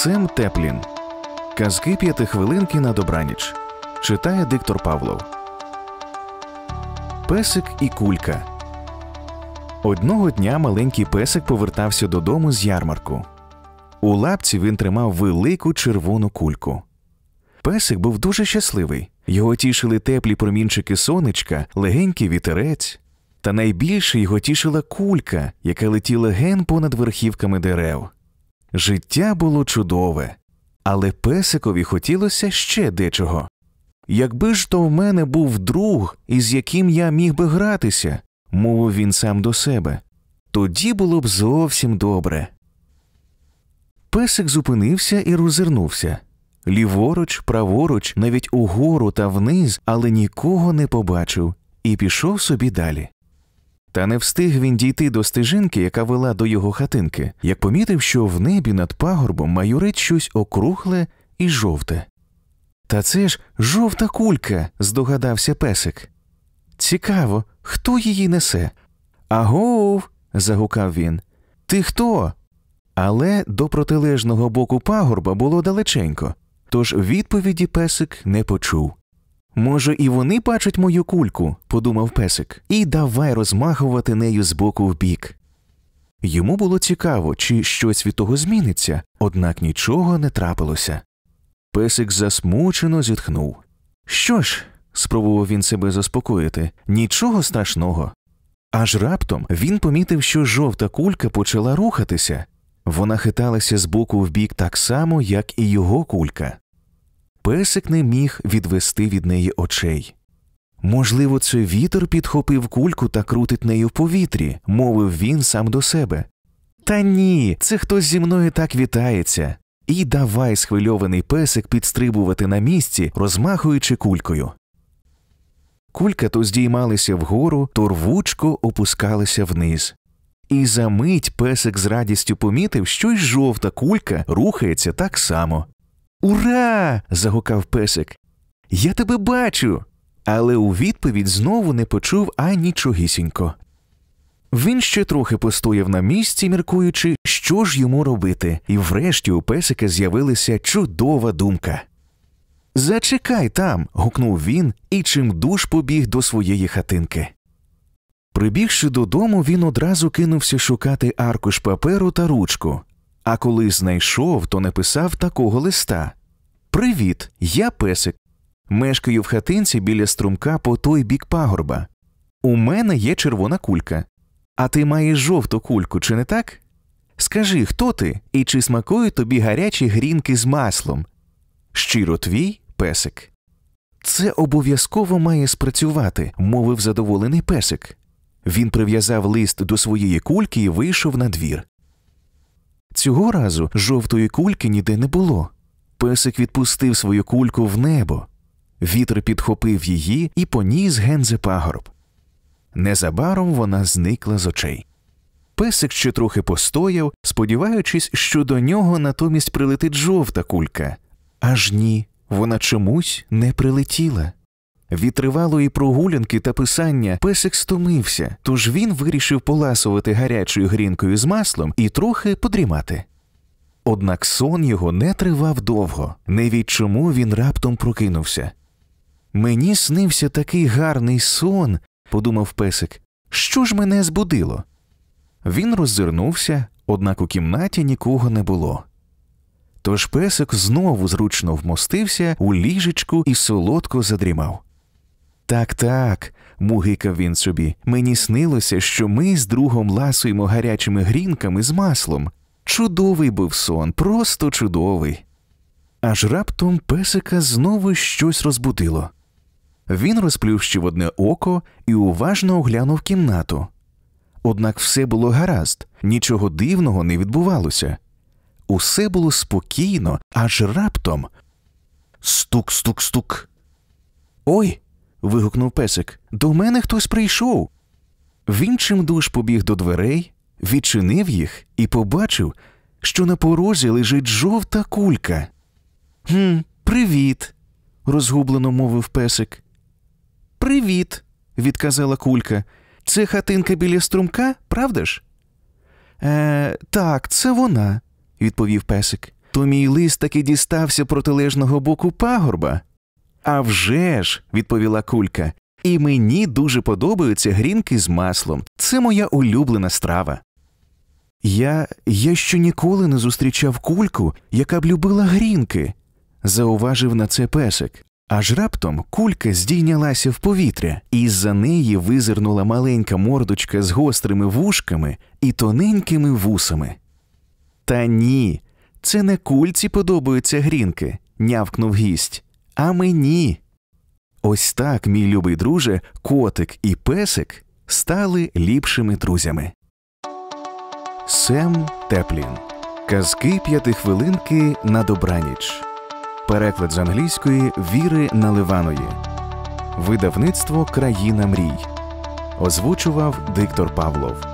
Максим Теплін. Казки п'ятихвилинки на добраніч. Читає диктор Павлов. Песик і кулька. Одного дня маленький песик повертався додому з ярмарку. У лапці він тримав велику червону кульку. Песик був дуже щасливий. Його тішили теплі промінчики сонечка, легенький вітерець. Та найбільше його тішила кулька, яка летіла ген понад верхівками дерев. Життя було чудове, але песикові хотілося ще дечого. Якби ж то в мене був друг, із яким я міг би гратися, мовив він сам до себе, тоді було б зовсім добре. Песик зупинився і роззирнувся. Ліворуч, праворуч, навіть угору та вниз, але нікого не побачив, і пішов собі далі. Та не встиг він дійти до стежинки, яка вела до його хатинки, як помітив, що в небі над пагорбом майорить щось округле і жовте. Та це ж жовта кулька, здогадався песик. Цікаво, хто її несе? Агов. загукав він. Ти хто? Але до протилежного боку пагорба було далеченько, тож відповіді песик не почув. Може, і вони бачать мою кульку, подумав песик, і давай розмахувати нею з боку в бік. Йому було цікаво, чи щось від того зміниться, однак нічого не трапилося. Песик засмучено зітхнув. Що ж, спробував він себе заспокоїти, нічого страшного. Аж раптом він помітив, що жовта кулька почала рухатися. Вона хиталася з боку в бік так само, як і його кулька. Песик не міг відвести від неї очей. Можливо, це вітер підхопив кульку та крутить нею в повітрі, мовив він сам до себе. Та ні, це хтось зі мною так вітається. І давай схвильований песик підстрибувати на місці, розмахуючи кулькою. Кулька то здіймалися вгору, то рвучко опускалися вниз. І за мить песик з радістю помітив, що й жовта кулька рухається так само. Ура! загукав песик. Я тебе бачу. Але у відповідь знову не почув анічогісінько. Він ще трохи постояв на місці, міркуючи, що ж йому робити, і врешті у песика з'явилася чудова думка. Зачекай там. гукнув він і чимдуж побіг до своєї хатинки. Прибігши додому, він одразу кинувся шукати аркуш паперу та ручку, а коли знайшов, то написав такого листа Привіт, я песик. Мешкаю в хатинці біля струмка по той бік пагорба. У мене є червона кулька. А ти маєш жовту кульку, чи не так? Скажи, хто ти і чи смакують тобі гарячі грінки з маслом? Щиро твій песик. Це обов'язково має спрацювати, мовив задоволений песик. Він прив'язав лист до своєї кульки і вийшов на двір. Цього разу жовтої кульки ніде не було. Песик відпустив свою кульку в небо. Вітер підхопив її і поніс ген за пагорб. Незабаром вона зникла з очей. Песик ще трохи постояв, сподіваючись, що до нього натомість прилетить жовта кулька. Аж ні, вона чомусь не прилетіла. Від тривалої прогулянки та писання песик стомився, тож він вирішив поласувати гарячою грінкою з маслом і трохи подрімати. Однак сон його не тривав довго, не від чому він раптом прокинувся. Мені снився такий гарний сон, подумав песик. Що ж мене збудило? Він роззирнувся, однак у кімнаті нікого не було. Тож песик знову зручно вмостився у ліжечку і солодко задрімав. Так, так, мугикав він собі, мені снилося, що ми з другом ласуємо гарячими грінками з маслом. Чудовий був сон, просто чудовий. Аж раптом песика знову щось розбудило. Він розплющив одне око і уважно оглянув кімнату. Однак все було гаразд, нічого дивного не відбувалося. Усе було спокійно, аж раптом стук, стук, стук. Ой. Вигукнув песик. До мене хтось прийшов. Він чимдуж побіг до дверей, відчинив їх і побачив, що на порозі лежить жовта кулька. «Хм, Привіт, розгублено мовив песик. Привіт, відказала кулька. Це хатинка біля струмка, правда ж? «Е, Так, це вона, відповів песик. то мій лист таки дістався протилежного боку пагорба. «А вже ж», – відповіла кулька, і мені дуже подобаються грінки з маслом. Це моя улюблена страва. Я я ще ніколи не зустрічав кульку, яка б любила грінки, зауважив на це песик. Аж раптом кулька здійнялася в повітря, і з-за неї визирнула маленька мордочка з гострими вушками і тоненькими вусами. Та ні, це не кульці подобаються грінки, нявкнув гість, а мені. Ось так, мій любий друже, котик і песик стали ліпшими друзями. Сем Теплін. Казки п'ятихвилинки на добраніч. Переклад з англійської Віри Наливаної. Видавництво Країна мрій. Озвучував диктор Павлов.